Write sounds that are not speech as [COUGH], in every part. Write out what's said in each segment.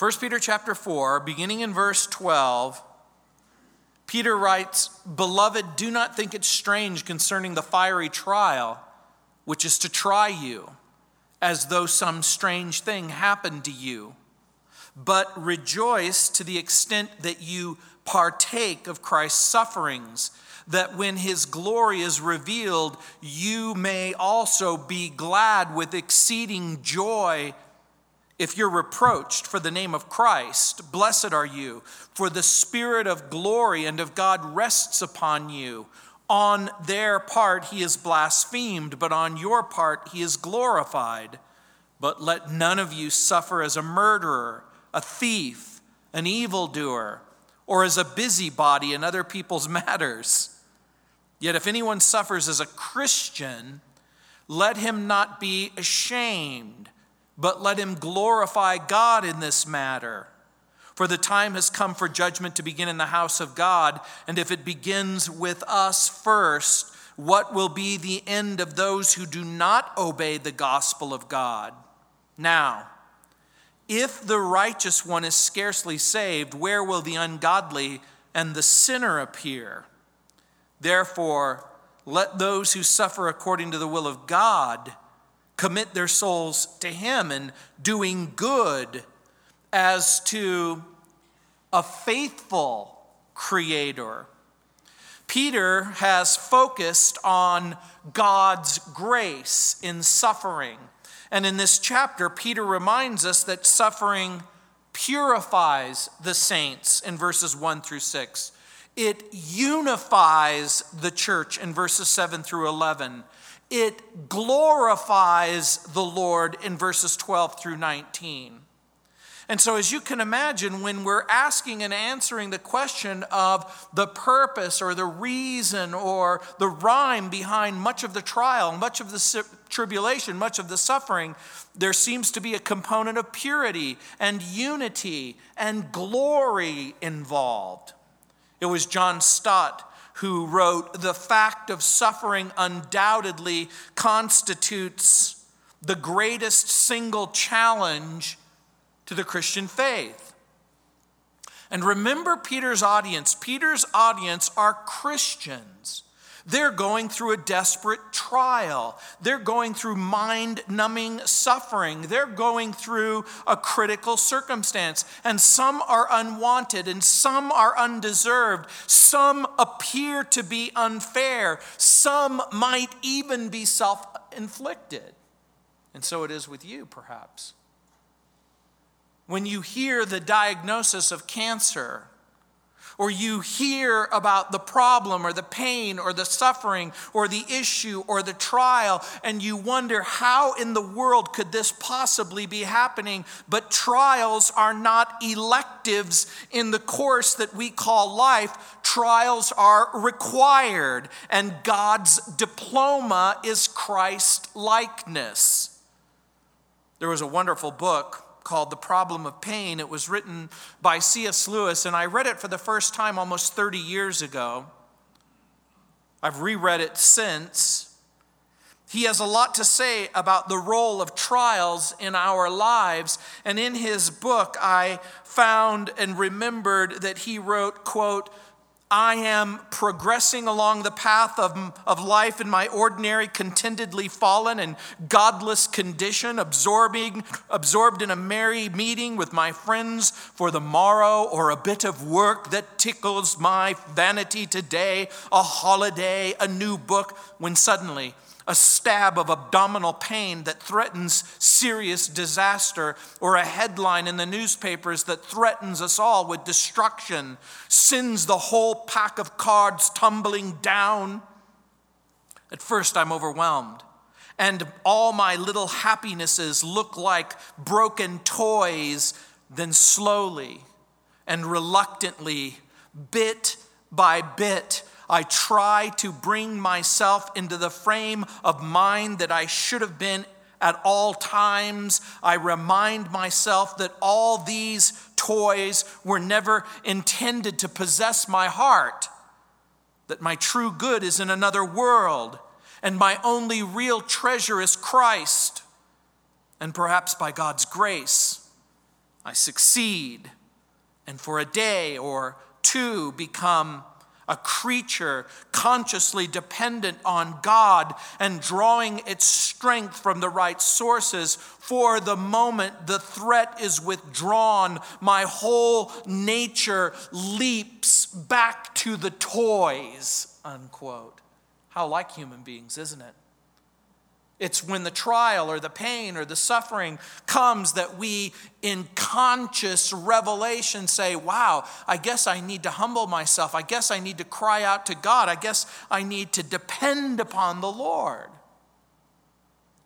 1 Peter chapter 4, beginning in verse 12, Peter writes, Beloved, do not think it strange concerning the fiery trial, which is to try you, as though some strange thing happened to you. But rejoice to the extent that you partake of Christ's sufferings, that when his glory is revealed, you may also be glad with exceeding joy if you're reproached for the name of Christ, blessed are you, for the Spirit of glory and of God rests upon you. On their part he is blasphemed, but on your part he is glorified. But let none of you suffer as a murderer, a thief, an evildoer, or as a busybody in other people's [LAUGHS] matters. Yet if anyone suffers as a Christian, let him not be ashamed but let him glorify God in this matter. For the time has come for judgment to begin in the house of God, and if it begins with us first, what will be the end of those who do not obey the gospel of God? Now, if the righteous one is scarcely saved, where will the ungodly and the sinner appear? Therefore, let those who suffer according to the will of God commit their souls to Him and doing good as to a faithful Creator. Peter has focused on God's grace in suffering. And in this chapter, Peter reminds us that suffering purifies the saints in verses 1 through 6. It unifies the church in verses 7 through 11 it glorifies the Lord in verses 12 through 19. And so, as you can imagine, when we're asking and answering the question of the purpose or the reason or the rhyme behind much of the trial, much of the tribulation, much of the suffering, there seems to be a component of purity and unity and glory involved. It was John Stott who wrote, The fact of suffering undoubtedly constitutes the greatest single challenge to the Christian faith. And remember Peter's audience. Peter's audience are Christians. They're going through a desperate trial. They're going through mind numbing suffering. They're going through a critical circumstance. And some are unwanted and some are undeserved. Some appear to be unfair. Some might even be self inflicted. And so it is with you, perhaps. When you hear the diagnosis of cancer, or you hear about the problem or the pain or the suffering or the issue or the trial, and you wonder how in the world could this possibly be happening? But trials are not electives in the course that we call life, trials are required, and God's diploma is Christ likeness. There was a wonderful book called The Problem of Pain. It was written by C.S. Lewis, and I read it for the first time almost 30 years ago. I've reread it since. He has a lot to say about the role of trials in our lives. And in his book, I found and remembered that he wrote, quote, I am progressing along the path of, of life in my ordinary, contentedly fallen and godless condition, absorbing, absorbed in a merry meeting with my friends for the morrow, or a bit of work that tickles my vanity today, a holiday, a new book, when suddenly a stab of abdominal pain that threatens serious disaster, or a headline in the newspapers that threatens us all with destruction, sends the whole pack of cards tumbling down. At first, I'm overwhelmed, and all my little happinesses look like broken toys. Then, slowly and reluctantly, bit by bit, I try to bring myself into the frame of mind that I should have been at all times. I remind myself that all these toys were never intended to possess my heart, that my true good is in another world, and my only real treasure is Christ. And perhaps by God's grace, I succeed, and for a day or two become a creature consciously dependent on God and drawing its strength from the right sources. For the moment the threat is withdrawn, my whole nature leaps back to the toys. Unquote. How like human beings, isn't it? It's when the trial or the pain or the suffering comes that we, in conscious revelation, say, Wow, I guess I need to humble myself. I guess I need to cry out to God. I guess I need to depend upon the Lord.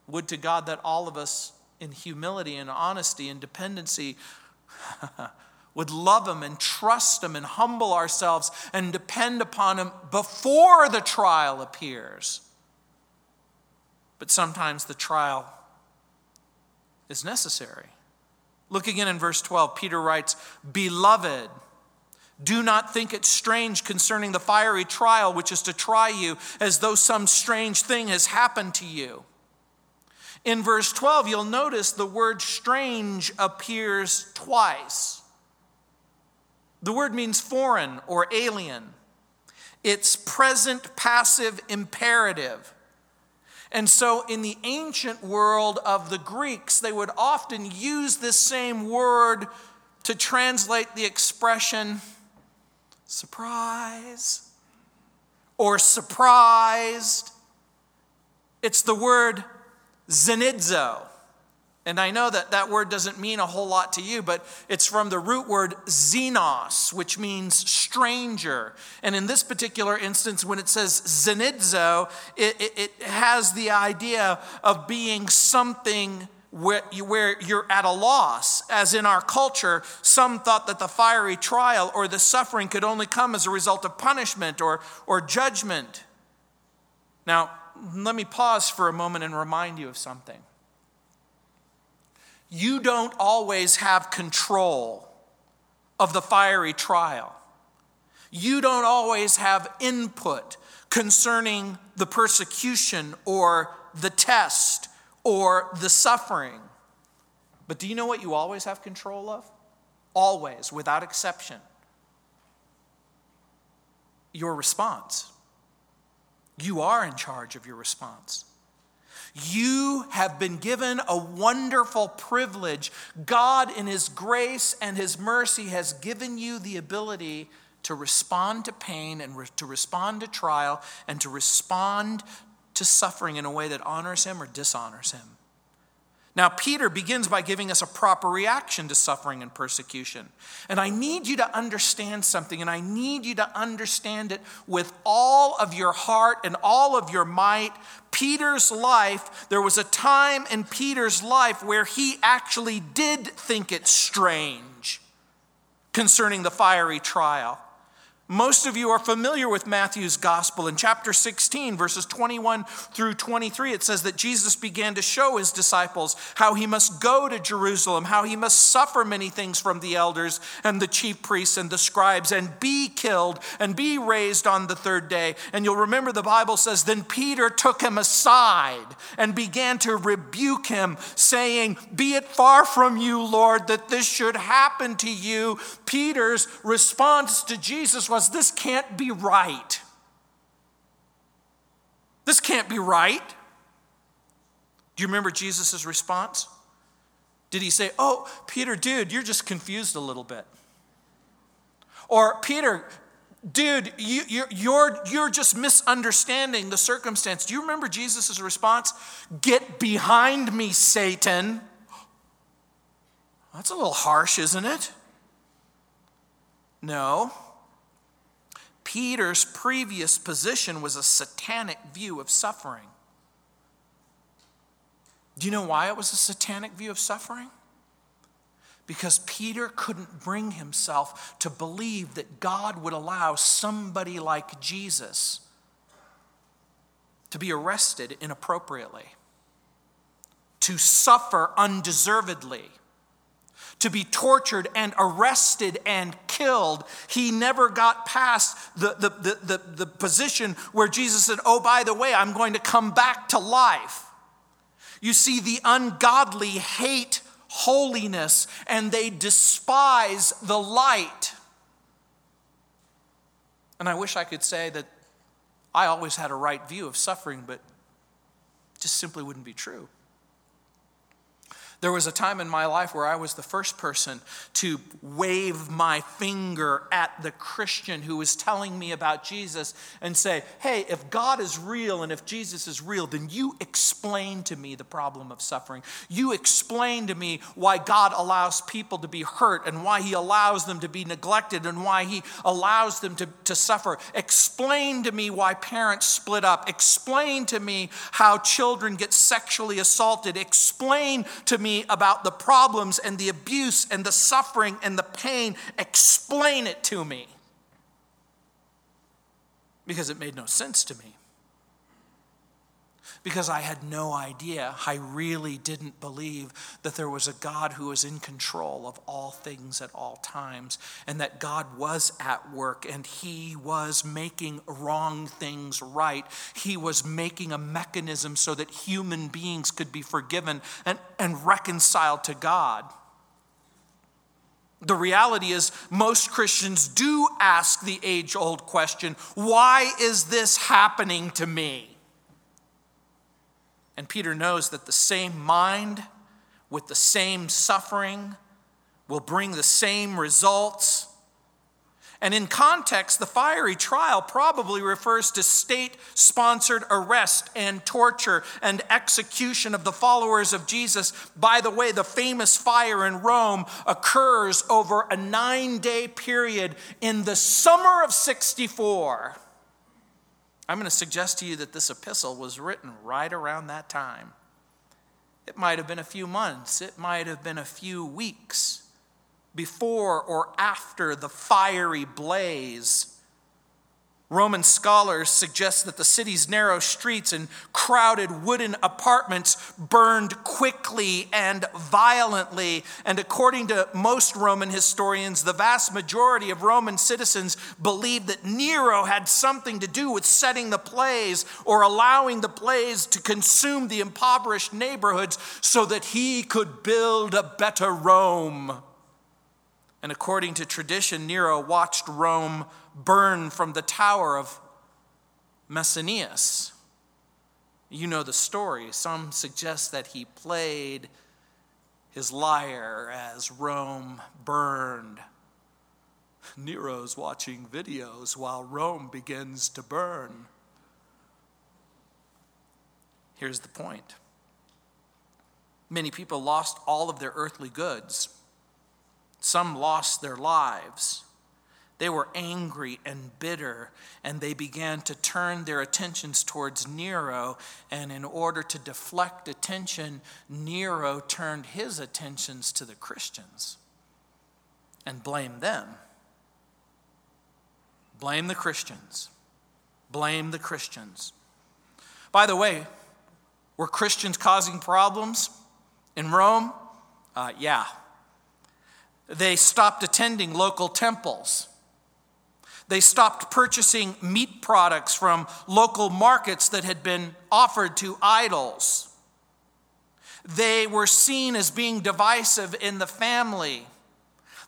Would to God that all of us, in humility and honesty and dependency, [LAUGHS] would love Him and trust Him and humble ourselves and depend upon Him before the trial appears but sometimes the trial is necessary. Look again in verse 12. Peter writes, Beloved, do not think it strange concerning the fiery trial which is to try you, as though some strange thing has happened to you. In verse 12, you'll notice the word strange appears twice. The word means foreign or alien. It's present passive imperative. And so, in the ancient world of the Greeks, they would often use this same word to translate the expression surprise or surprised. It's the word xenizo. And I know that that word doesn't mean a whole lot to you, but it's from the root word xenos, which means stranger. And in this particular instance, when it says xenizo, it, it, it has the idea of being something where, where you're at a loss. As in our culture, some thought that the fiery trial or the suffering could only come as a result of punishment or, or judgment. Now, let me pause for a moment and remind you of something you don't always have control of the fiery trial. You don't always have input concerning the persecution or the test or the suffering. But do you know what you always have control of? Always, without exception. Your response. You are in charge of your response. You have been given a wonderful privilege. God, in His grace and His mercy, has given you the ability to respond to pain and re- to respond to trial and to respond to suffering in a way that honors Him or dishonors Him. Now, Peter begins by giving us a proper reaction to suffering and persecution. And I need you to understand something, and I need you to understand it with all of your heart and all of your might. Peter's life, there was a time in Peter's life where he actually did think it strange concerning the fiery trial. Most of you are familiar with Matthew's gospel. In chapter 16, verses 21 through 23, it says that Jesus began to show his disciples how he must go to Jerusalem, how he must suffer many things from the elders and the chief priests and the scribes, and be killed and be raised on the third day. And you'll remember the Bible says, Then Peter took him aside and began to rebuke him, saying, Be it far from you, Lord, that this should happen to you. Peter's response to Jesus was, This can't be right. This can't be right. Do you remember Jesus' response? Did he say, Oh, Peter, dude, you're just confused a little bit? Or, Peter, dude, you, are you're, you're, you're just misunderstanding the circumstance. Do you remember Jesus' response? Get behind me, Satan. That's a little harsh, isn't it? No. Peter's previous position was a satanic view of suffering. Do you know why it was a satanic view of suffering? Because Peter couldn't bring himself to believe that God would allow somebody like Jesus to be arrested inappropriately, to suffer undeservedly to be tortured and arrested and killed. He never got past the, the, the, the, the position where Jesus said, Oh, by the way, I'm going to come back to life. You see, the ungodly hate holiness and they despise the light. And I wish I could say that I always had a right view of suffering, but just simply wouldn't be true. There was a time in my life where I was the first person to wave my finger at the Christian who was telling me about Jesus and say, Hey, if God is real and if Jesus is real, then you explain to me the problem of suffering. You explain to me why God allows people to be hurt and why He allows them to be neglected and why He allows them to, to suffer. Explain to me why parents split up. Explain to me how children get sexually assaulted. Explain to me about the problems and the abuse and the suffering and the pain. Explain it to me. Because it made no sense to me because I had no idea. I really didn't believe that there was a God who was in control of all things at all times, and that God was at work and He was making wrong things right. He was making a mechanism so that human beings could be forgiven and, and reconciled to God. The reality is, most Christians do ask the age old question why is this happening to me? And Peter knows that the same mind with the same suffering will bring the same results. And in context, the fiery trial probably refers to state sponsored arrest and torture and execution of the followers of Jesus. By the way, the famous fire in Rome occurs over a nine day period in the summer of 64. I'm going to suggest to you that this epistle was written right around that time. It might have been a few months, it might have been a few weeks before or after the fiery blaze Roman scholars suggest that the city's narrow streets and crowded wooden apartments burned quickly and violently. And according to most Roman historians, the vast majority of Roman citizens believed that Nero had something to do with setting the blaze or allowing the blaze to consume the impoverished neighborhoods so that he could build a better Rome. And according to tradition, Nero watched Rome burn from the tower of Maecenas. You know the story. Some suggest that he played his lyre as Rome burned. Nero's watching videos while Rome begins to burn. Here's the point many people lost all of their earthly goods, some lost their lives. They were angry and bitter, and they began to turn their attentions towards Nero. And in order to deflect attention, Nero turned his attentions to the Christians and blamed them. Blame the Christians. Blame the Christians. By the way, were Christians causing problems in Rome? Uh, yeah. They stopped attending local temples. They stopped purchasing meat products from local markets that had been offered to idols. They were seen as being divisive in the family.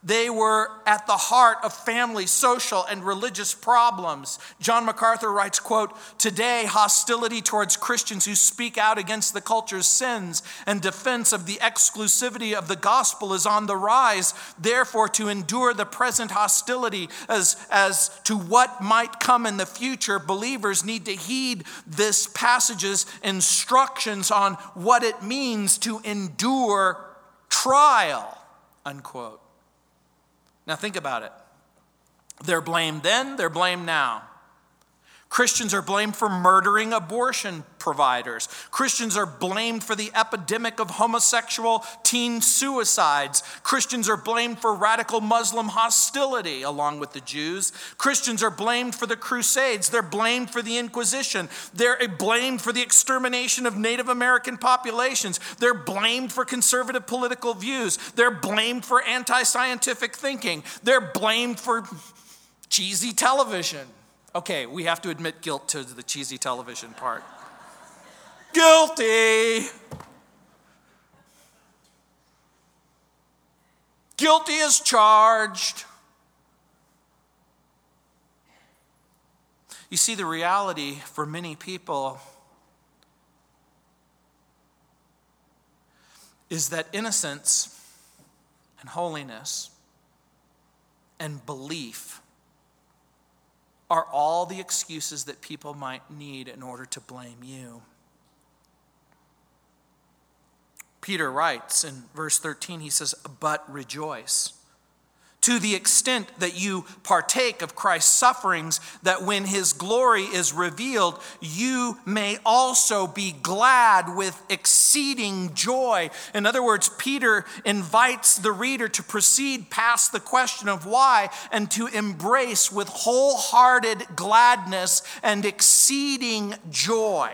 They were at the heart of family, social, and religious problems. John MacArthur writes, quote, Today, hostility towards Christians who speak out against the culture's sins and defense of the exclusivity of the gospel is on the rise. Therefore, to endure the present hostility as, as to what might come in the future, believers need to heed this passage's instructions on what it means to endure trial, unquote. Now, think about it. They're blamed then, they're blamed now. Christians are blamed for murdering abortion providers. Christians are blamed for the epidemic of homosexual teen suicides. Christians are blamed for radical Muslim hostility, along with the Jews. Christians are blamed for the Crusades. They're blamed for the Inquisition. They're blamed for the extermination of Native American populations. They're blamed for conservative political views. They're blamed for anti scientific thinking. They're blamed for cheesy television. Okay, we have to admit guilt to the cheesy television part. Guilty! Guilty as charged. You see, the reality for many people is that innocence and holiness and belief are all the excuses that people might need in order to blame you. Peter writes in verse 13, he says, But rejoice to the extent that you partake of Christ's sufferings, that when his glory is revealed, you may also be glad with exceeding joy. In other words, Peter invites the reader to proceed past the question of why and to embrace with wholehearted gladness and exceeding joy.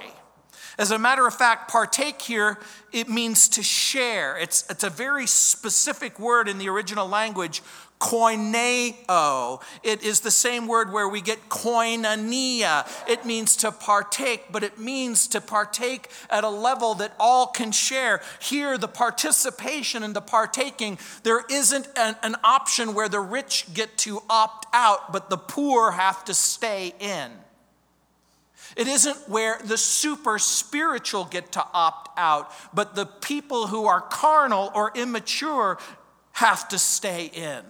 As a matter of fact, partake here, it means to share. It's, it's a very specific word in the original language koineo. It is the same word where we get koinonia. It means to partake, but it means to partake at a level that all can share. Here, the participation and the partaking, there isn't an, an option where the rich get to opt out, but the poor have to stay in. It isn't where the super spiritual get to opt out, but the people who are carnal or immature have to stay in.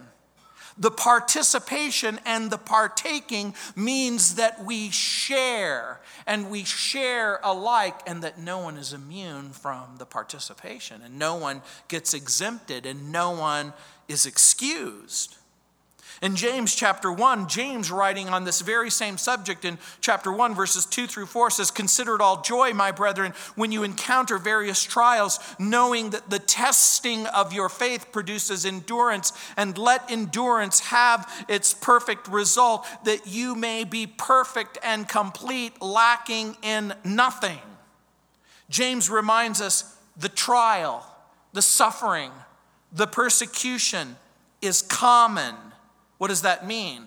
The participation and the partaking means that we share and we share alike, and that no one is immune from the participation, and no one gets exempted, and no one is excused. In James chapter 1, James, writing on this very same subject in chapter 1, verses 2 through 4, says, Consider it all joy, my brethren, when you encounter various trials, knowing that the testing of your faith produces endurance, and let endurance have its perfect result, that you may be perfect and complete, lacking in nothing. James reminds us the trial, the suffering, the persecution is common what does that mean?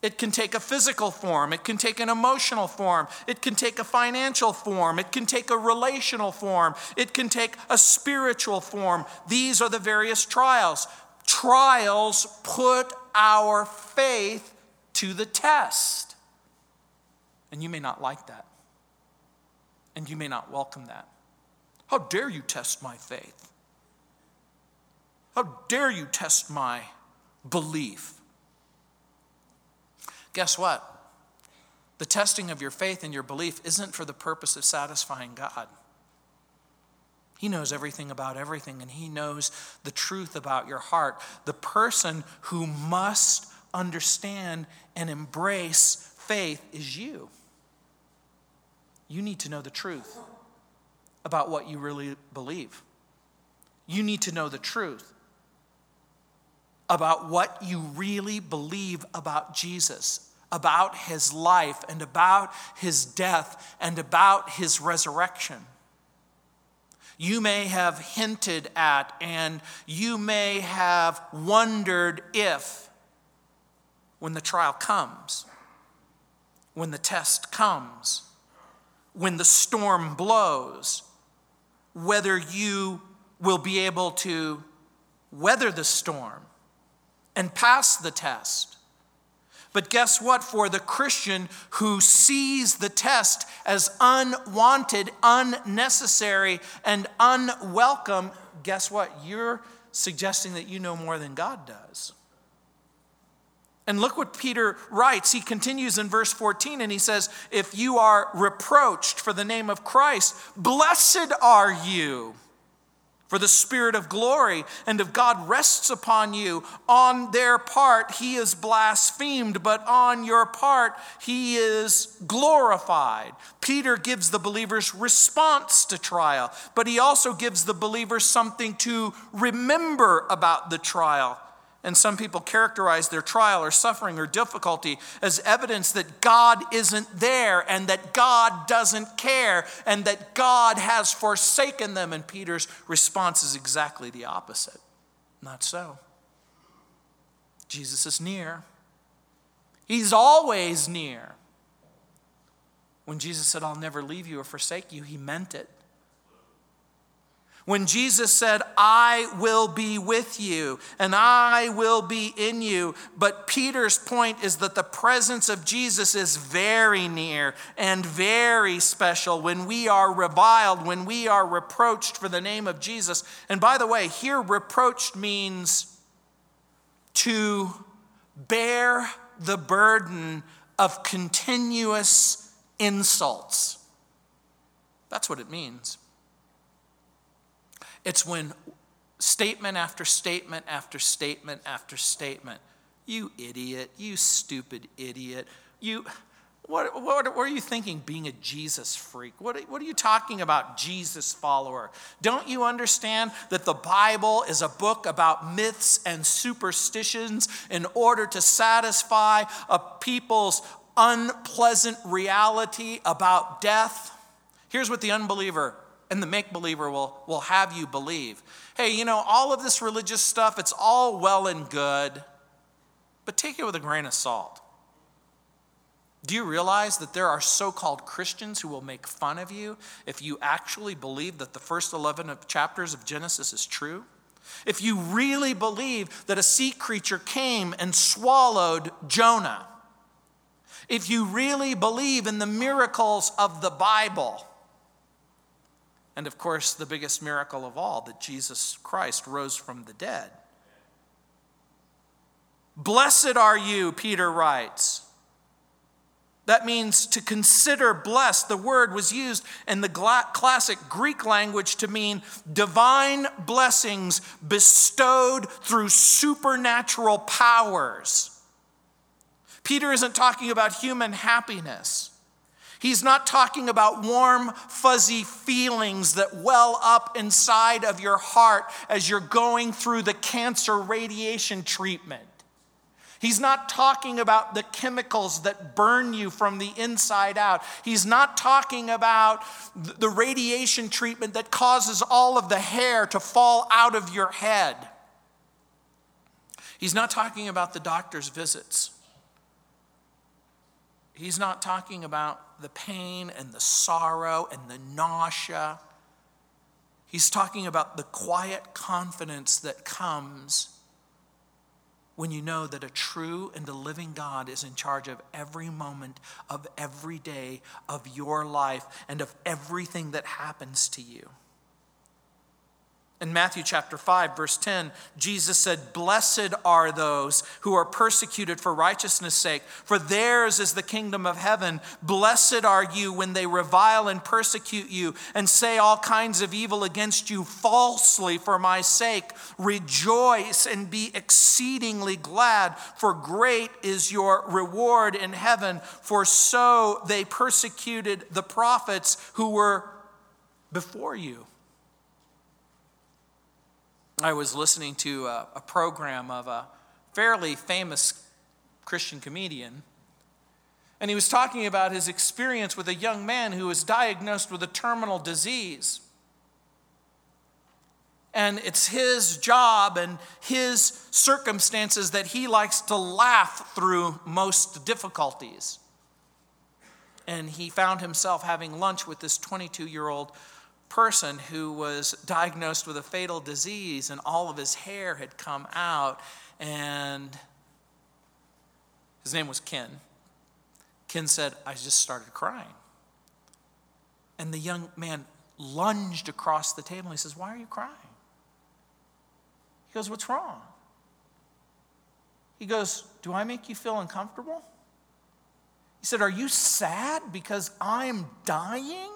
It can take a physical form, it can take an emotional form, it can take a financial form, it can take a relational form, it can take a spiritual form. These are the various trials. Trials put our faith to the test. And you may not like that. And you may not welcome that. How dare you test my faith? How dare you test my belief. Guess what? The testing of your faith and your belief isn't for the purpose of satisfying God. He knows everything about everything, and He knows the truth about your heart. The person who must understand and embrace faith is you. You need to know the truth about what you really believe. You need to know the truth about what you really believe about Jesus, about his life, and about his death, and about his resurrection. You may have hinted at, and you may have wondered if, when the trial comes, when the test comes, when the storm blows, whether you will be able to weather the storm and pass the test. But guess what? For the Christian who sees the test as unwanted, unnecessary, and unwelcome, guess what? You're suggesting that you know more than God does. And look what Peter writes. He continues in verse 14 and he says, If you are reproached for the name of Christ, blessed are you for the Spirit of glory and of God rests upon you. On their part, he is blasphemed, but on your part, he is glorified. Peter gives the believers response to trial, but he also gives the believers something to remember about the trial. And some people characterize their trial or suffering or difficulty as evidence that God isn't there and that God doesn't care and that God has forsaken them. And Peter's response is exactly the opposite. Not so. Jesus is near, He's always near. When Jesus said, I'll never leave you or forsake you, He meant it. When Jesus said, I will be with you and I will be in you. But Peter's point is that the presence of Jesus is very near and very special when we are reviled, when we are reproached for the name of Jesus. And by the way, here reproached means to bear the burden of continuous insults. That's what it means. It's when statement after statement after statement after statement, you idiot, you stupid idiot, you. What, what, what, are you thinking being a Jesus freak? What, what are you talking about, Jesus follower? Don't you understand that the Bible is a book about myths and superstitions in order to satisfy a people's unpleasant reality about death? Here's what the unbeliever and the make believer will, will have you believe. Hey, you know, all of this religious stuff, it's all well and good, but take it with a grain of salt. Do you realize that there are so called Christians who will make fun of you if you actually believe that the first 11 chapters of Genesis is true? If you really believe that a sea creature came and swallowed Jonah? If you really believe in the miracles of the Bible? And of course, the biggest miracle of all that Jesus Christ rose from the dead. Blessed are you, Peter writes. That means to consider blessed. The word was used in the classic Greek language to mean divine blessings bestowed through supernatural powers. Peter isn't talking about human happiness. He's not talking about warm, fuzzy feelings that well up inside of your heart as you're going through the cancer radiation treatment. He's not talking about the chemicals that burn you from the inside out. He's not talking about the radiation treatment that causes all of the hair to fall out of your head. He's not talking about the doctor's visits. He's not talking about the pain and the sorrow and the nausea. He's talking about the quiet confidence that comes when you know that a true and a living God is in charge of every moment of every day of your life and of everything that happens to you. In Matthew chapter 5, verse 10, Jesus said, Blessed are those who are persecuted for righteousness' sake, for theirs is the kingdom of heaven. Blessed are you when they revile and persecute you and say all kinds of evil against you falsely for my sake. Rejoice and be exceedingly glad, for great is your reward in heaven. For so they persecuted the prophets who were before you. I was listening to a, a program of a fairly famous Christian comedian. And he was talking about his experience with a young man who was diagnosed with a terminal disease. And it's his job and his circumstances that he likes to laugh through most difficulties. And he found himself having lunch with this 22 year old person who was diagnosed with a fatal disease and all of his hair had come out and his name was Ken. Ken said, I just started crying. And the young man lunged across the table and he says, Why are you crying? He goes, What's wrong? He goes, Do I make you feel uncomfortable? He said, Are you sad because I'm dying?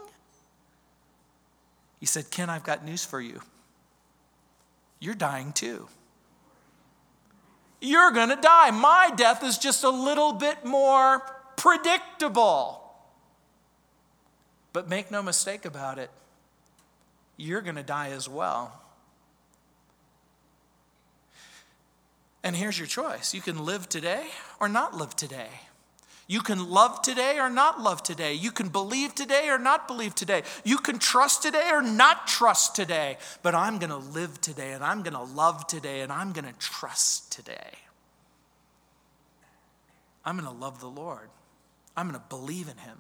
He said, Ken, I've got news for you. You're dying too. You're going to die. My death is just a little bit more predictable. But make no mistake about it, you're going to die as well. And here's your choice you can live today or not live today. You can love today or not love today. You can believe today or not believe today. You can trust today or not trust today. But I'm going to live today and I'm going to love today and I'm going to trust today. I'm going to love the Lord. I'm going to believe in Him.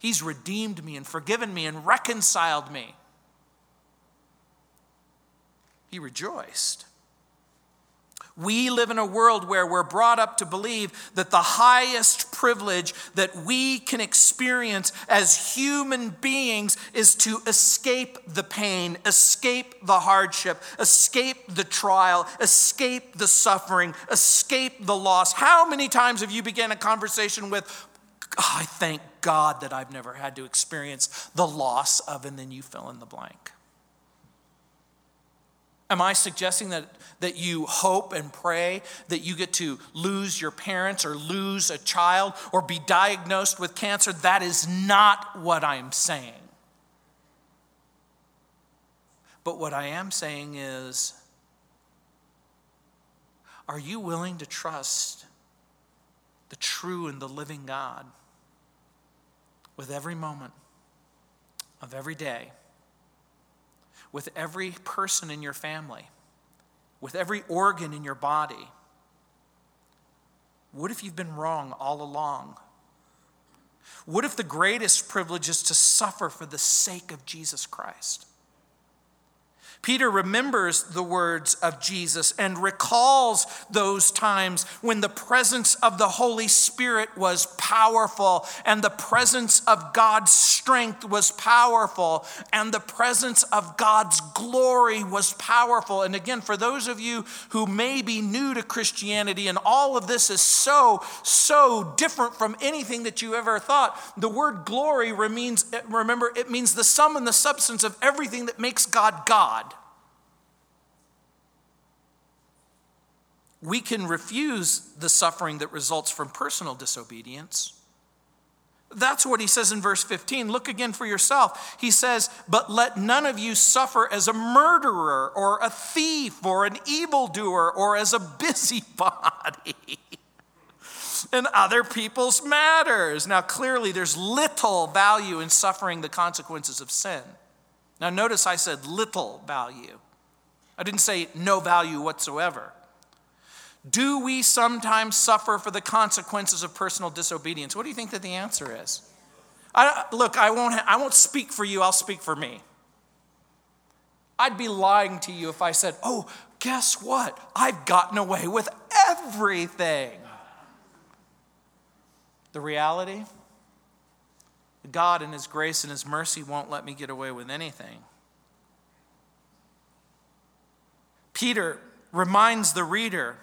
He's redeemed me and forgiven me and reconciled me. he rejoiced. We live in a world where we're brought up to believe that the highest privilege that we can experience as human beings is to escape the pain, escape the hardship, escape the trial, escape the suffering, escape the loss. How many times have you begun a conversation with, oh, I thank God that I've never had to experience the loss of, and then you fill in the blank? Am I suggesting that, that you hope and pray that you get to lose your parents or lose a child or be diagnosed with cancer? That is not what I'm saying. But what I am saying is are you willing to trust the true and the living God with every moment of every day? With every person in your family, with every organ in your body? What if you've been wrong all along? What if the greatest privilege is to suffer for the sake of Jesus Christ? Peter remembers the words of Jesus and recalls those times when the presence of the Holy Spirit was powerful and the presence of God's strength was powerful and the presence of God's glory was powerful. And again, for those of you who may be new to Christianity and all of this is so, so different from anything that you ever thought, the word glory means, remember, it means the sum and the substance of everything that makes God God. We can refuse the suffering that results from personal disobedience. That's what he says in verse 15. Look again for yourself. He says, But let none of you suffer as a murderer or a thief or an evildoer or as a busybody [LAUGHS] in other people's matters. Now, clearly, there's little value in suffering the consequences of sin. Now, notice I said little value. I didn't say no value whatsoever. Do we sometimes suffer for the consequences of personal disobedience? What do you think that the answer is? I, look, I won't, I won't speak for you, I'll speak for me. I'd be lying to you if I said, oh, guess what? I've gotten away with everything. The reality? God, in His grace and His mercy, won't let me get away with anything. Peter reminds the reader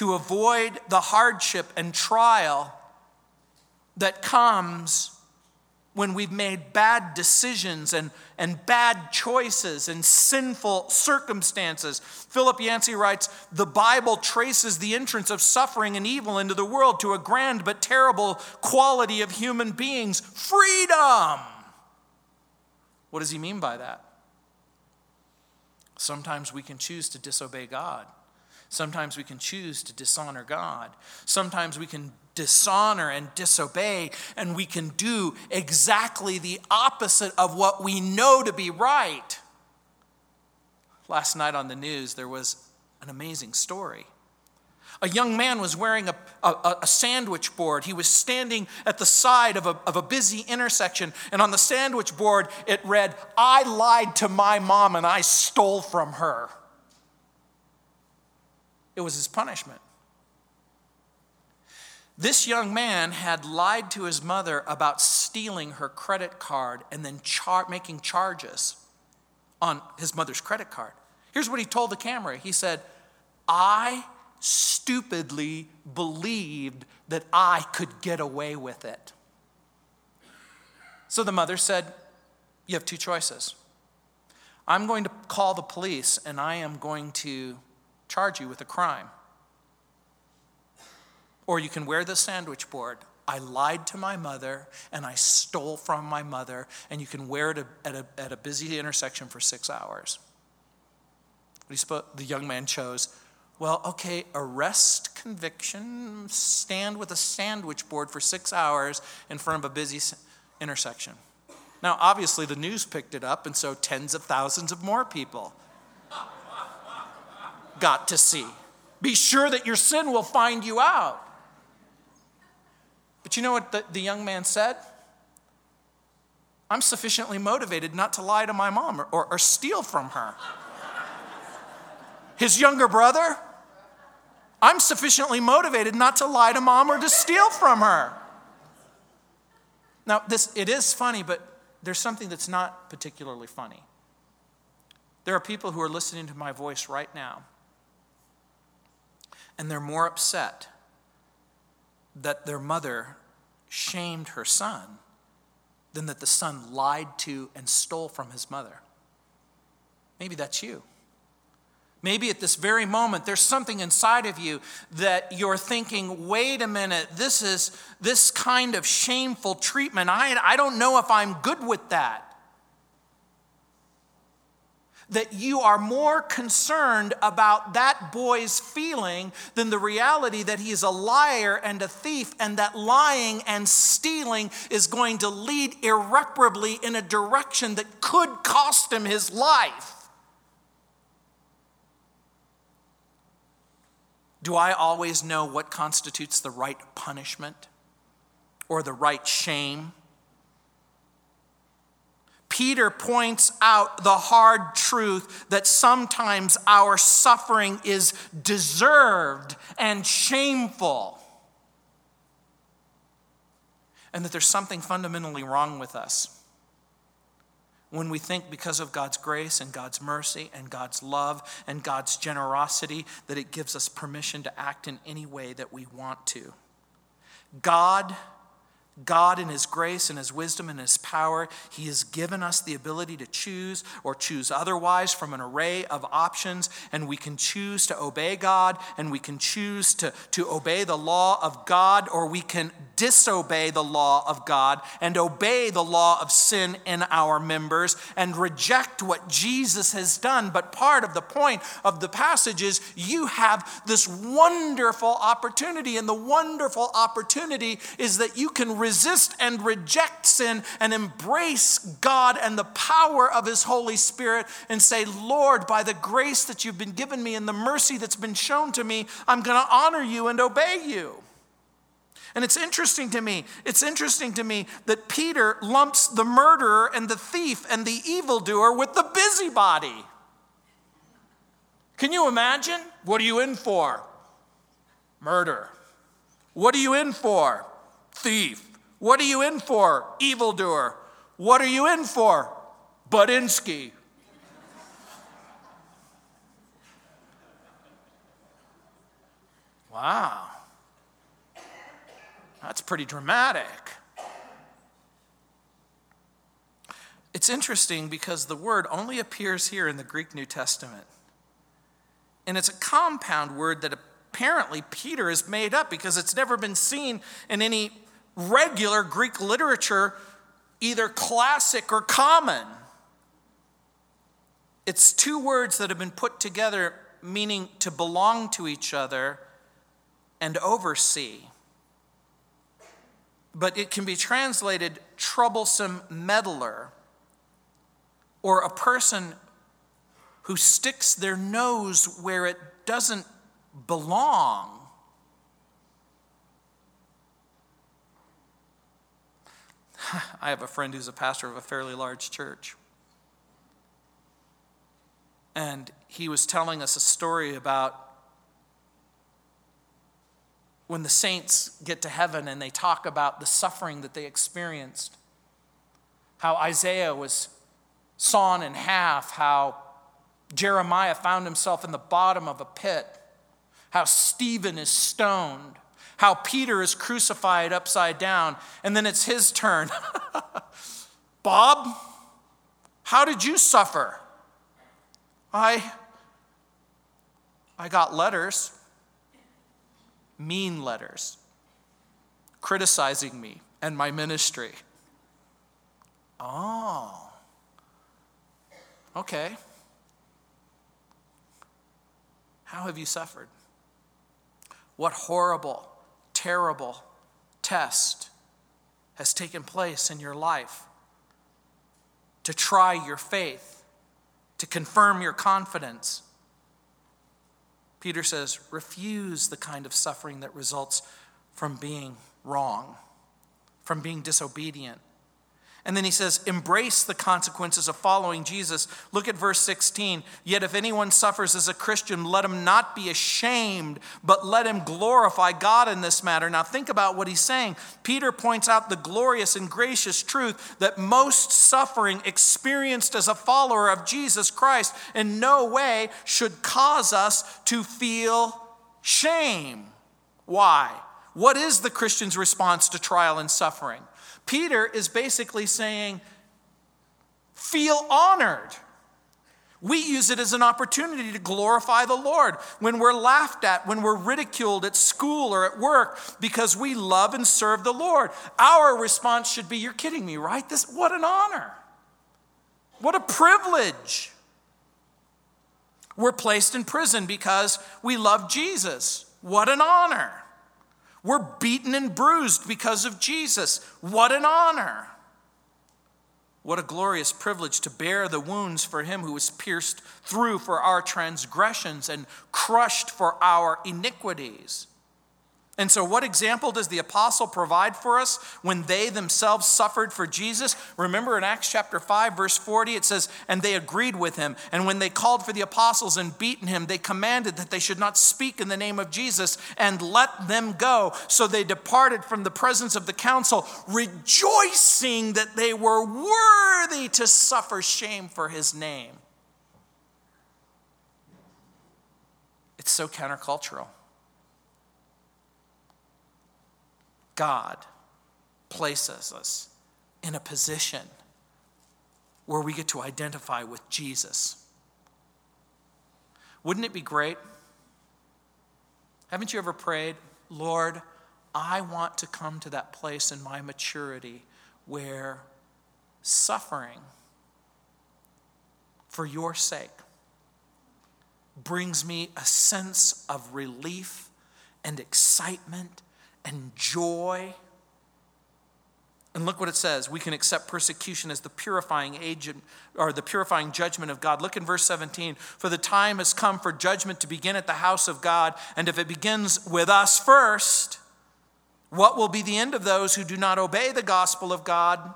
to avoid the hardship and trial that comes when we've made bad decisions and, and bad choices and sinful circumstances. Philip Yancey writes The Bible traces the entrance of suffering and evil into the world to a grand but terrible quality of human beings freedom. What does he mean by that? Sometimes we can choose to disobey God. Sometimes we can choose to dishonor God. Sometimes we can dishonor and disobey, and we can do exactly the opposite of what we know to be right. Last night on the news, there was an amazing story. A young man was wearing a, a, a, sandwich board. He was standing at the side of a, of a busy intersection, and on the sandwich board it read, I lied to my mom and I stole from her. It was his punishment. This young man had lied to his mother about stealing her credit card and then char- making charges on his mother's credit card. Here's what he told the camera He said, I stupidly believed that I could get away with it. So the mother said, You have two choices. I'm going to call the police and I am going to charge you with a crime. Or you can wear the sandwich board. I lied to my mother and I stole from my mother, and you can wear it at a, at a busy intersection for six hours. The young man chose, well, okay, arrest conviction, stand with a sandwich board for six hours in front of a busy intersection. Now, obviously, the news picked it up, and so tens of thousands of more people got to see. Be sure that your sin will find you out. But you know what the, the young man said? I'm sufficiently motivated not to lie to my mom or, or, or steal from her. His younger brother? I'm sufficiently motivated not to lie to mom or to steal from her. Now, this it is funny, but there's something that's not particularly funny. There are people who are listening to my voice right now, and they're more upset that their mother shamed her son than that the son lied to and stole from his mother. Maybe that's you. Maybe at this very moment, there's something inside of you that you're thinking, wait a minute, this is this kind of shameful treatment. I, I don't know if I'm good with that that you are more concerned about that boy's feeling than the reality that he is a liar and a thief, and that lying and stealing is going to lead irreparably in a direction that could cost him his life. Do I always know what constitutes the right punishment or the right shame? Peter points out the hard truth that sometimes our suffering is deserved and shameful. And that there's something fundamentally wrong with us when we think because of God's grace and God's mercy and God's love and God's generosity that it gives us permission to act in any way that we want to. God God, in His grace and His wisdom and His power, He has given us the ability to choose or choose otherwise from an array of options. And we can choose to obey God, and we can choose to, to obey the law of God, or we can disobey the law of God and obey the law of sin in our members and reject what Jesus has done. But part of the point of the passage is you have this wonderful opportunity, and the wonderful opportunity is that you can resist and reject sin and embrace God and the power of His Holy Spirit and say, Lord, by the grace that you've been given me and the mercy that's been shown to me, I'm going to honor you and obey you. And it's interesting to me, it's interesting to me that Peter lumps the murderer and the thief and the evildoer with the busybody. Can you imagine? What are you in for? Murder. What are you in for? Thief. What are you in for, evildoer? What are you in for, Budinsky? Wow. That's pretty dramatic. It's interesting because the word only appears here in the Greek New Testament. And it's a compound word that apparently Peter has made up because it's never been seen in any regular Greek literature, either classic or common. It's two words that have been put together meaning to belong to each other and oversee. But it can be translated troublesome meddler or a person who sticks their nose where it doesn't belong. [LAUGHS] I have a friend who's a pastor of a fairly large church. And he was telling us a story about when the saints get to heaven and they talk about the suffering that they experienced. How Isaiah was sawn in half, how Jeremiah found himself in the bottom of a pit, how Stephen is stoned, how Peter is crucified upside down, and then it's his turn. [LAUGHS] Bob, how did you suffer? I I got letters, mean letters, criticizing me and my ministry. Oh. Okay. How have you suffered? What horrible terrible test has taken place in your life to try your faith, to confirm your confidence. Peter says, refuse the kind of suffering that results from being wrong, from being disobedient. And then he says, embrace the consequences of following Jesus. Look at verse 16. Yet if anyone suffers as a Christian, let him not be ashamed, but let him glorify God in this matter. Now think about what he's saying. Peter points out the glorious and gracious truth that most suffering experienced as a follower of Jesus Christ in no way should cause us to feel shame. Why? What is the Christian's response to trial and suffering? Peter is basically saying, feel honored. We use it as an opportunity to glorify the Lord when we're laughed at, when we're ridiculed at school or at work because we love and serve the Lord. Our response should be, You're kidding me, right? This, what an honor. What a privilege. We're placed in prison because we love Jesus. What an honor. We're beaten and bruised because of Jesus. What an honor. What a glorious privilege to bear the wounds for him who was pierced through for our transgressions and crushed for our iniquities. And so, what example does the apostle provide for us when they themselves suffered for Jesus? Remember in Acts chapter 5, verse 40, it says, And they agreed with him. And when they called for the apostles and beaten him, they commanded that they should not speak in the name of Jesus and let them go. So they departed from the presence of the council, rejoicing that they were worthy to suffer shame for his name. It's so countercultural. God places us in a position where we get to identify with Jesus. Wouldn't it be great? Haven't you ever prayed, Lord, I want to come to that place in my maturity where suffering for your sake brings me a sense of relief and excitement and joy. And look what it says. We can accept persecution as the purifying agent or the purifying judgment of God. Look in verse 17. For the time has come for judgment to begin at the house of God. And if it begins with us first, what will be the end of those who do not obey the gospel of God?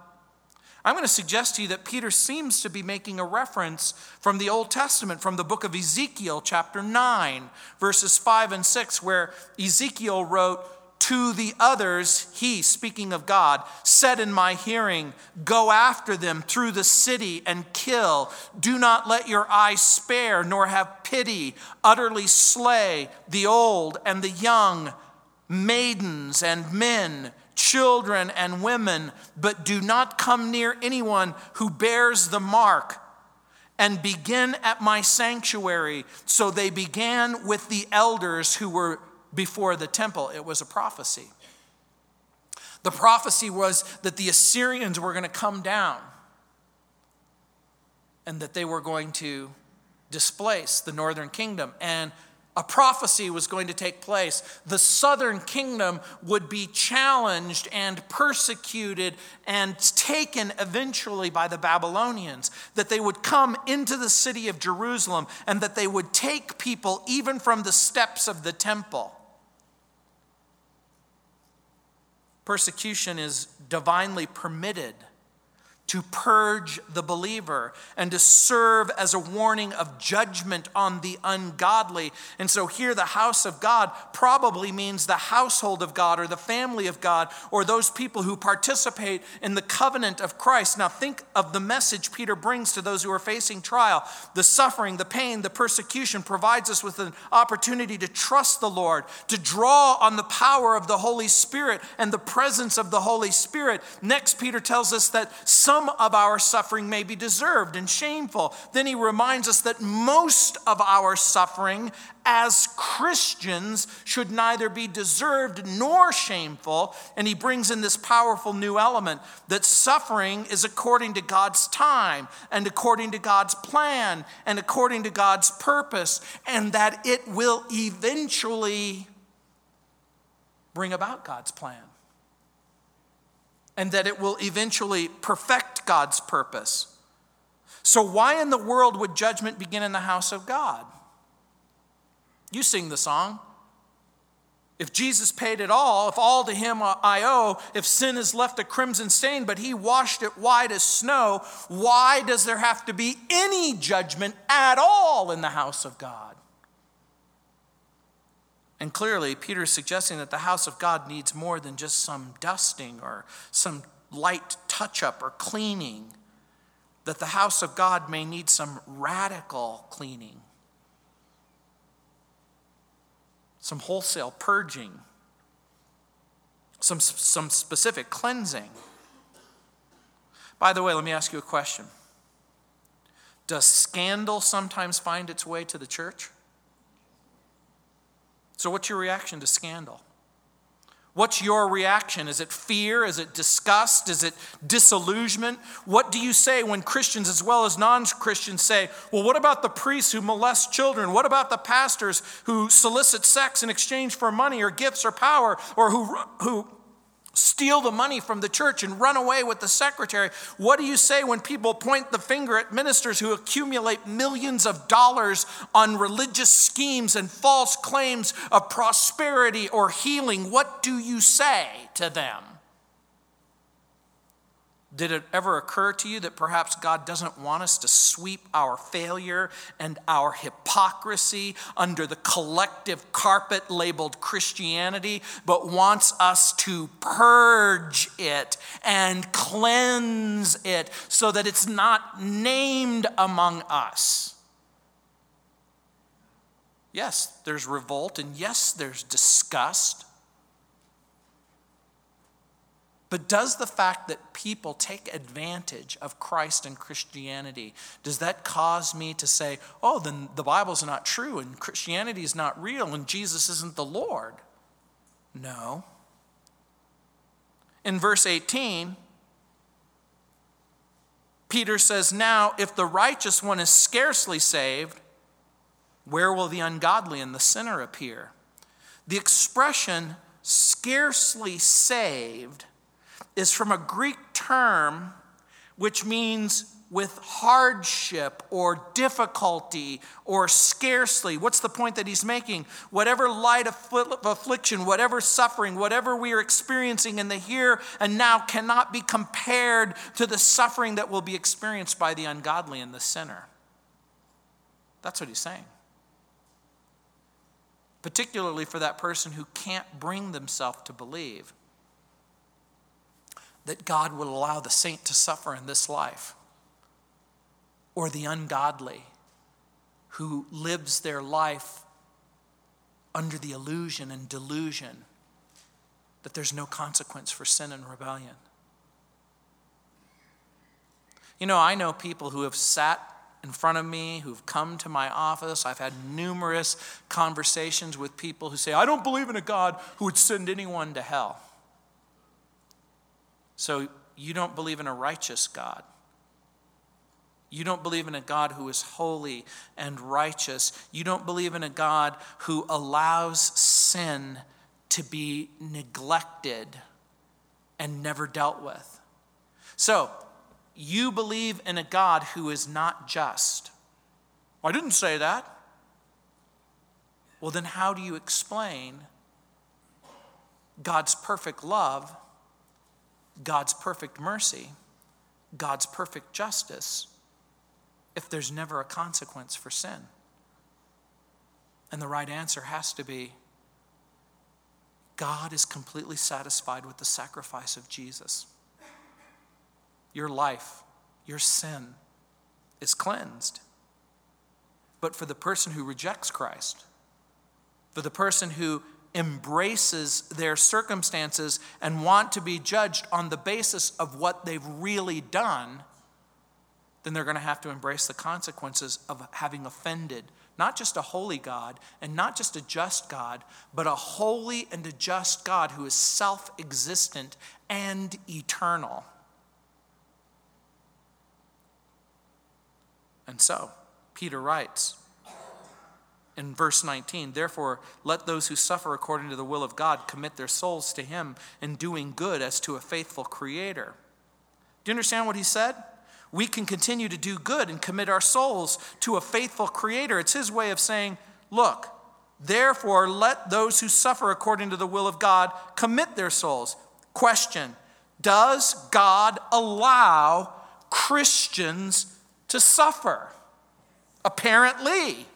I'm going to suggest to you that Peter seems to be making a reference from the Old Testament, from the book of Ezekiel, chapter 9, verses 5 and 6, where Ezekiel wrote, to the others, he, speaking of God, said in my hearing, Go after them through the city and kill. Do not let your eyes spare, nor have pity. Utterly slay the old and the young, maidens and men, children and women, but do not come near anyone who bears the mark and begin at my sanctuary. So they began with the elders who were before the temple, it was a prophecy. The prophecy was that the Assyrians were going to come down and that they were going to displace the northern kingdom. And a prophecy was going to take place. The southern kingdom would be challenged and persecuted and taken eventually by the Babylonians. That they would come into the city of Jerusalem and that they would take people even from the steps of the temple. Persecution is divinely permitted to purge the believer and to serve as a warning of judgment on the ungodly. And so, here, the house of God probably means the household of God or the family of God or those people who participate in the covenant of Christ. Now, think of the message Peter brings to those who are facing trial. The suffering, the pain, the persecution provides us with an opportunity to trust the Lord, to draw on the power of the Holy Spirit and the presence of the Holy Spirit. Next, Peter tells us that some some of our suffering may be deserved and shameful. Then he reminds us that most of our suffering as Christians should neither be deserved nor shameful. And he brings in this powerful new element that suffering is according to God's time and according to God's plan and according to God's purpose, and that it will eventually bring about God's plan and that it will eventually perfect God's purpose. So, why in the world would judgment begin in the house of God? You sing the song. If Jesus paid it all, if all to him I owe, if sin has left a crimson stain, but he washed it white as snow, why does there have to be any judgment at all in the house of God? And clearly, Peter is suggesting that the house of God needs more than just some dusting or some light touch up or cleaning, that the house of God may need some radical cleaning. some wholesale purging, some, some specific cleansing. By the way, let me ask you a question Does scandal sometimes find its way to the church? So, what's your reaction to scandal? What's your reaction? Is it fear? Is it disgust? Is it disillusionment? What do you say when Christians as well as non Christians say, well, what about the priests who molest children? What about the pastors who solicit sex in exchange for money or gifts or power or who, who steal the money from the church and run away with the secretary. What do you say when people point the finger at ministers who accumulate millions of dollars on religious schemes and false claims of prosperity or healing? What do you say to them? Did it ever occur to you that perhaps God doesn't want us to sweep our failure and our hypocrisy under the collective carpet labeled Christianity, but wants us to purge it and cleanse it so that it's not named among us? Yes, there's revolt, and yes, there's disgust. But does the fact that people take advantage of Christ and Christianity, does that cause me to say, oh, then the Bible's not true and Christianity is not real and Jesus isn't the Lord? No. In verse 18, Peter says, Now, if the righteous one is scarcely saved, where will the ungodly and the sinner appear? The expression scarcely saved is from a Greek term which means with hardship or difficulty or scarcely. What's the point that he's making? Whatever light of affliction, whatever suffering, whatever we are experiencing in the here and now cannot be compared to the suffering that will be experienced by the ungodly and the sinner. That's what he's saying. Particularly for that person who can't bring themselves to believe that God will allow the saint to suffer in this life, or the ungodly who lives their life under the illusion and delusion that there's no consequence for sin and rebellion. You know, I know people who have sat in front of me, who've come to my office. I've had numerous conversations with people who say, I don't believe in a God who would send anyone to hell. So you don't believe in a righteous God. You don't believe in a God who is holy and righteous. You don't believe in a God who allows sin to be neglected and never dealt with. So, you believe in a God who is not just. I didn't say that. Well, then, how do you explain God's perfect love God's perfect mercy, God's perfect justice, if there's never a consequence for sin? And the right answer has to be God is completely satisfied with the sacrifice of Jesus. Your life, your sin is cleansed. But for the person who rejects Christ, for the person who embraces their circumstances and want to be judged on the basis of what they've really done, then they're going to have to embrace the consequences of having offended not just a holy God and not just a just God, but a holy and a just God who is self existent and eternal. And so, Peter writes, in verse 19, therefore, let those who suffer according to the will of God commit their souls to Him in doing good as to a faithful Creator. Do you understand what he said? We can continue to do good and commit our souls to a faithful Creator. It's His way of saying, look, Therefore, let those who suffer according to the will of God commit their souls. Question Does God allow Christians to suffer? Apparently.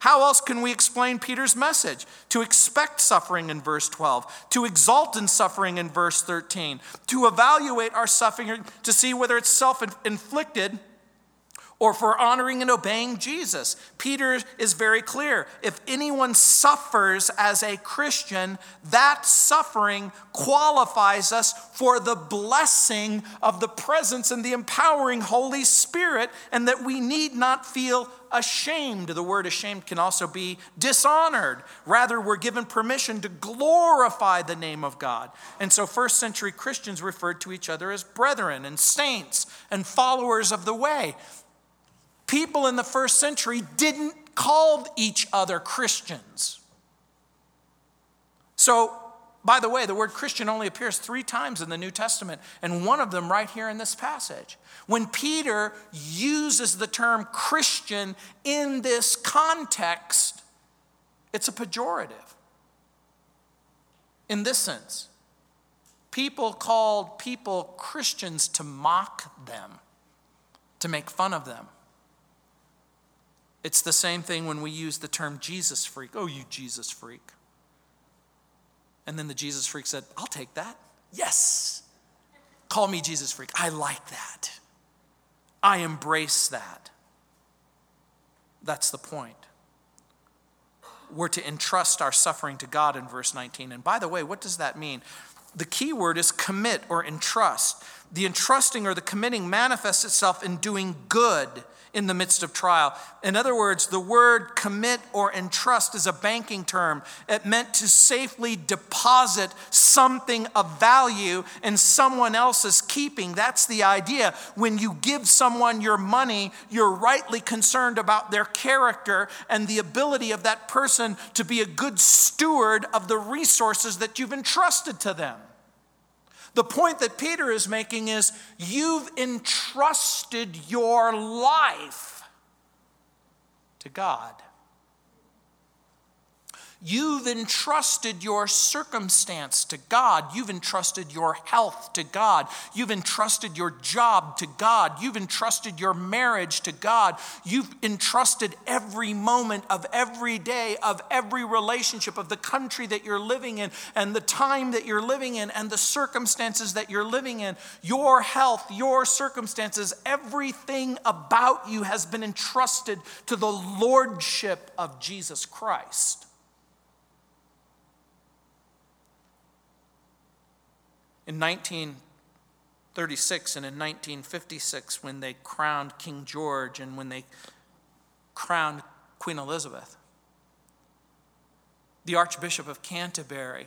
How else can we explain Peter's message? To expect suffering in verse 12, to exalt in suffering in verse 13, to evaluate our suffering to see whether it's self inflicted or for honoring and obeying Jesus. Peter is very clear. If anyone suffers as a Christian, that suffering qualifies us for the blessing of the presence and the empowering Holy Spirit, and that we need not feel ashamed. The word ashamed can also be dishonored. Rather, we're given permission to glorify the name of God. And so, first century Christians referred to each other as brethren and saints and followers of the way people in the first century didn't call each other Christians. So, by the way, the word Christian only appears three times in the New Testament, and one of them right here in this passage. When Peter uses the term Christian in this context, it's a pejorative. In this sense, people called people Christians to mock them, to make fun of them. It's the same thing when we use the term Jesus freak. Oh, you Jesus freak. And then the Jesus freak said, I'll take that. Yes. Call me Jesus freak. I like that. I embrace that. That's the point. We're to entrust our suffering to God in verse 19. And by the way, what does that mean? The key word is commit or entrust. The entrusting or the committing manifests itself in doing good in the midst of trial. In other words, the word commit or entrust is a banking term. It meant to safely deposit something of value in someone else's keeping. That's the idea. When you give someone your money, you're rightly concerned about their character and the ability of that person to be a good steward of the resources that you've entrusted to them. The point that Peter is making is you've entrusted your life to God. You've entrusted your circumstance to God. You've entrusted your health to God. You've entrusted your job to God. You've entrusted your marriage to God. You've entrusted every moment of every day, of every relationship, of the country that you're living in, and the time that you're living in, and the circumstances that you're living in. Your health, your circumstances, everything about you has been entrusted to the Lordship of Jesus Christ. In 1936 and in 1956, when they crowned King George and when they crowned Queen Elizabeth, the Archbishop of Canterbury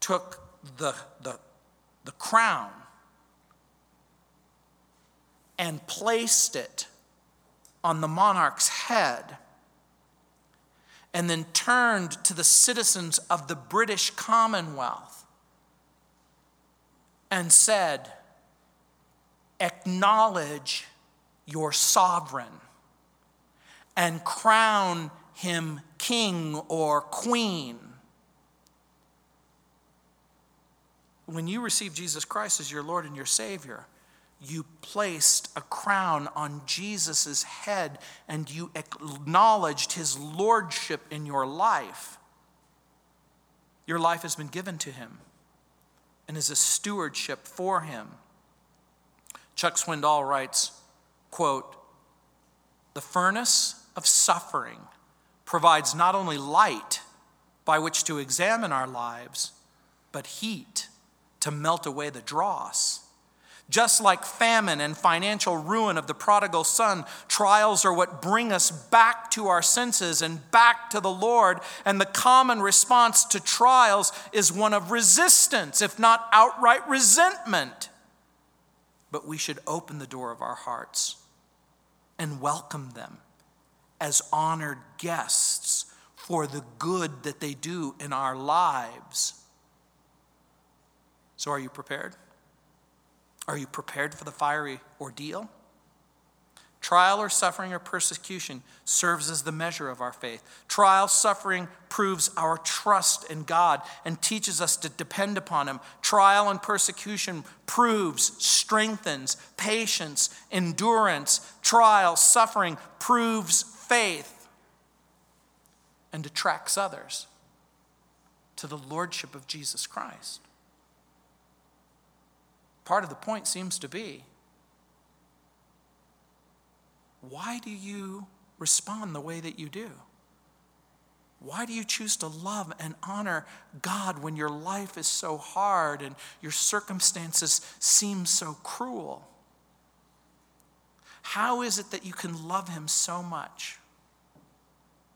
took the, the, the crown and placed it on the monarch's head and then turned to the citizens of the British Commonwealth and said, Acknowledge your sovereign and crown him king or queen. When you receive Jesus Christ as your Lord and your Savior, you placed a crown on Jesus' head and you acknowledged his lordship in your life. Your life has been given to him and is a stewardship for him. Chuck Swindoll writes, quote, the furnace of suffering provides not only light by which to examine our lives, but heat to melt away the dross. Just like famine and financial ruin of the prodigal son, trials are what bring us back to our senses and back to the Lord. And the common response to trials is one of resistance, if not outright resentment. But we should open the door of our hearts and welcome them as honored guests for the good that they do in our lives. So, are you prepared? Are you prepared for the fiery ordeal? Trial or suffering or persecution serves as the measure of our faith. Trial, suffering proves our trust in God and teaches us to depend upon Him. Trial and persecution proves, strengthens patience, endurance. Trial, suffering proves faith and attracts others to the Lordship of Jesus Christ. Part of the point seems to be why do you respond the way that you do? Why do you choose to love and honor God when your life is so hard and your circumstances seem so cruel? How is it that you can love Him so much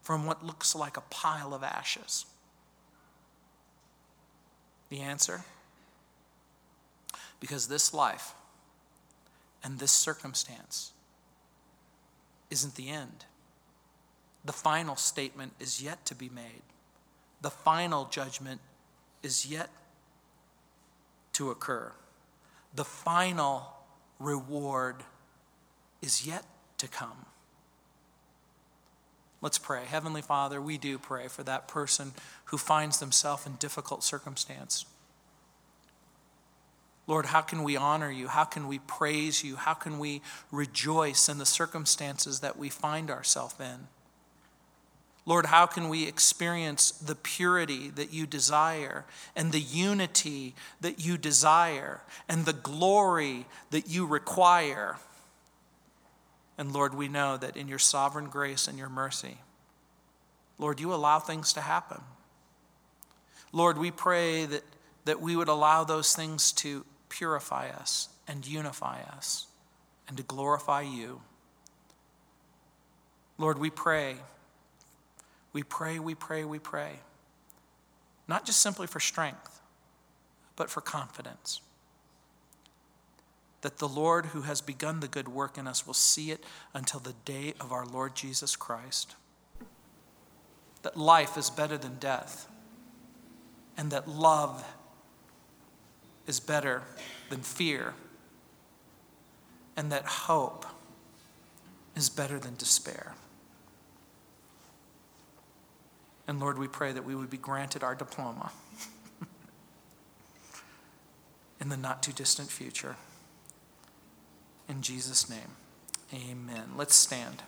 from what looks like a pile of ashes? The answer? Because this life and this circumstance isn't the end. The final statement is yet to be made. The final judgment is yet to occur. The final reward is yet to come. Let's pray. Heavenly Father, we do pray for that person who finds themselves in difficult circumstance. Lord, how can we honor you? How can we praise you? How can we rejoice in the circumstances that we find ourselves in? Lord, how can we experience the purity that you desire and the unity that you desire and the glory that you require? And Lord, we know that in your sovereign grace and your mercy, Lord, you allow things to happen. Lord, we pray that, that we would allow those things to purify us and unify us and to glorify you. Lord, we pray. We pray, we pray, we pray. Not just simply for strength, but for confidence. That the Lord who has begun the good work in us will see it until the day of our Lord Jesus Christ. That life is better than death, and that love is better than fear, and that hope is better than despair. And Lord, we pray that we would be granted our diploma [LAUGHS] in the not too distant future. In Jesus' name, amen. Let's stand.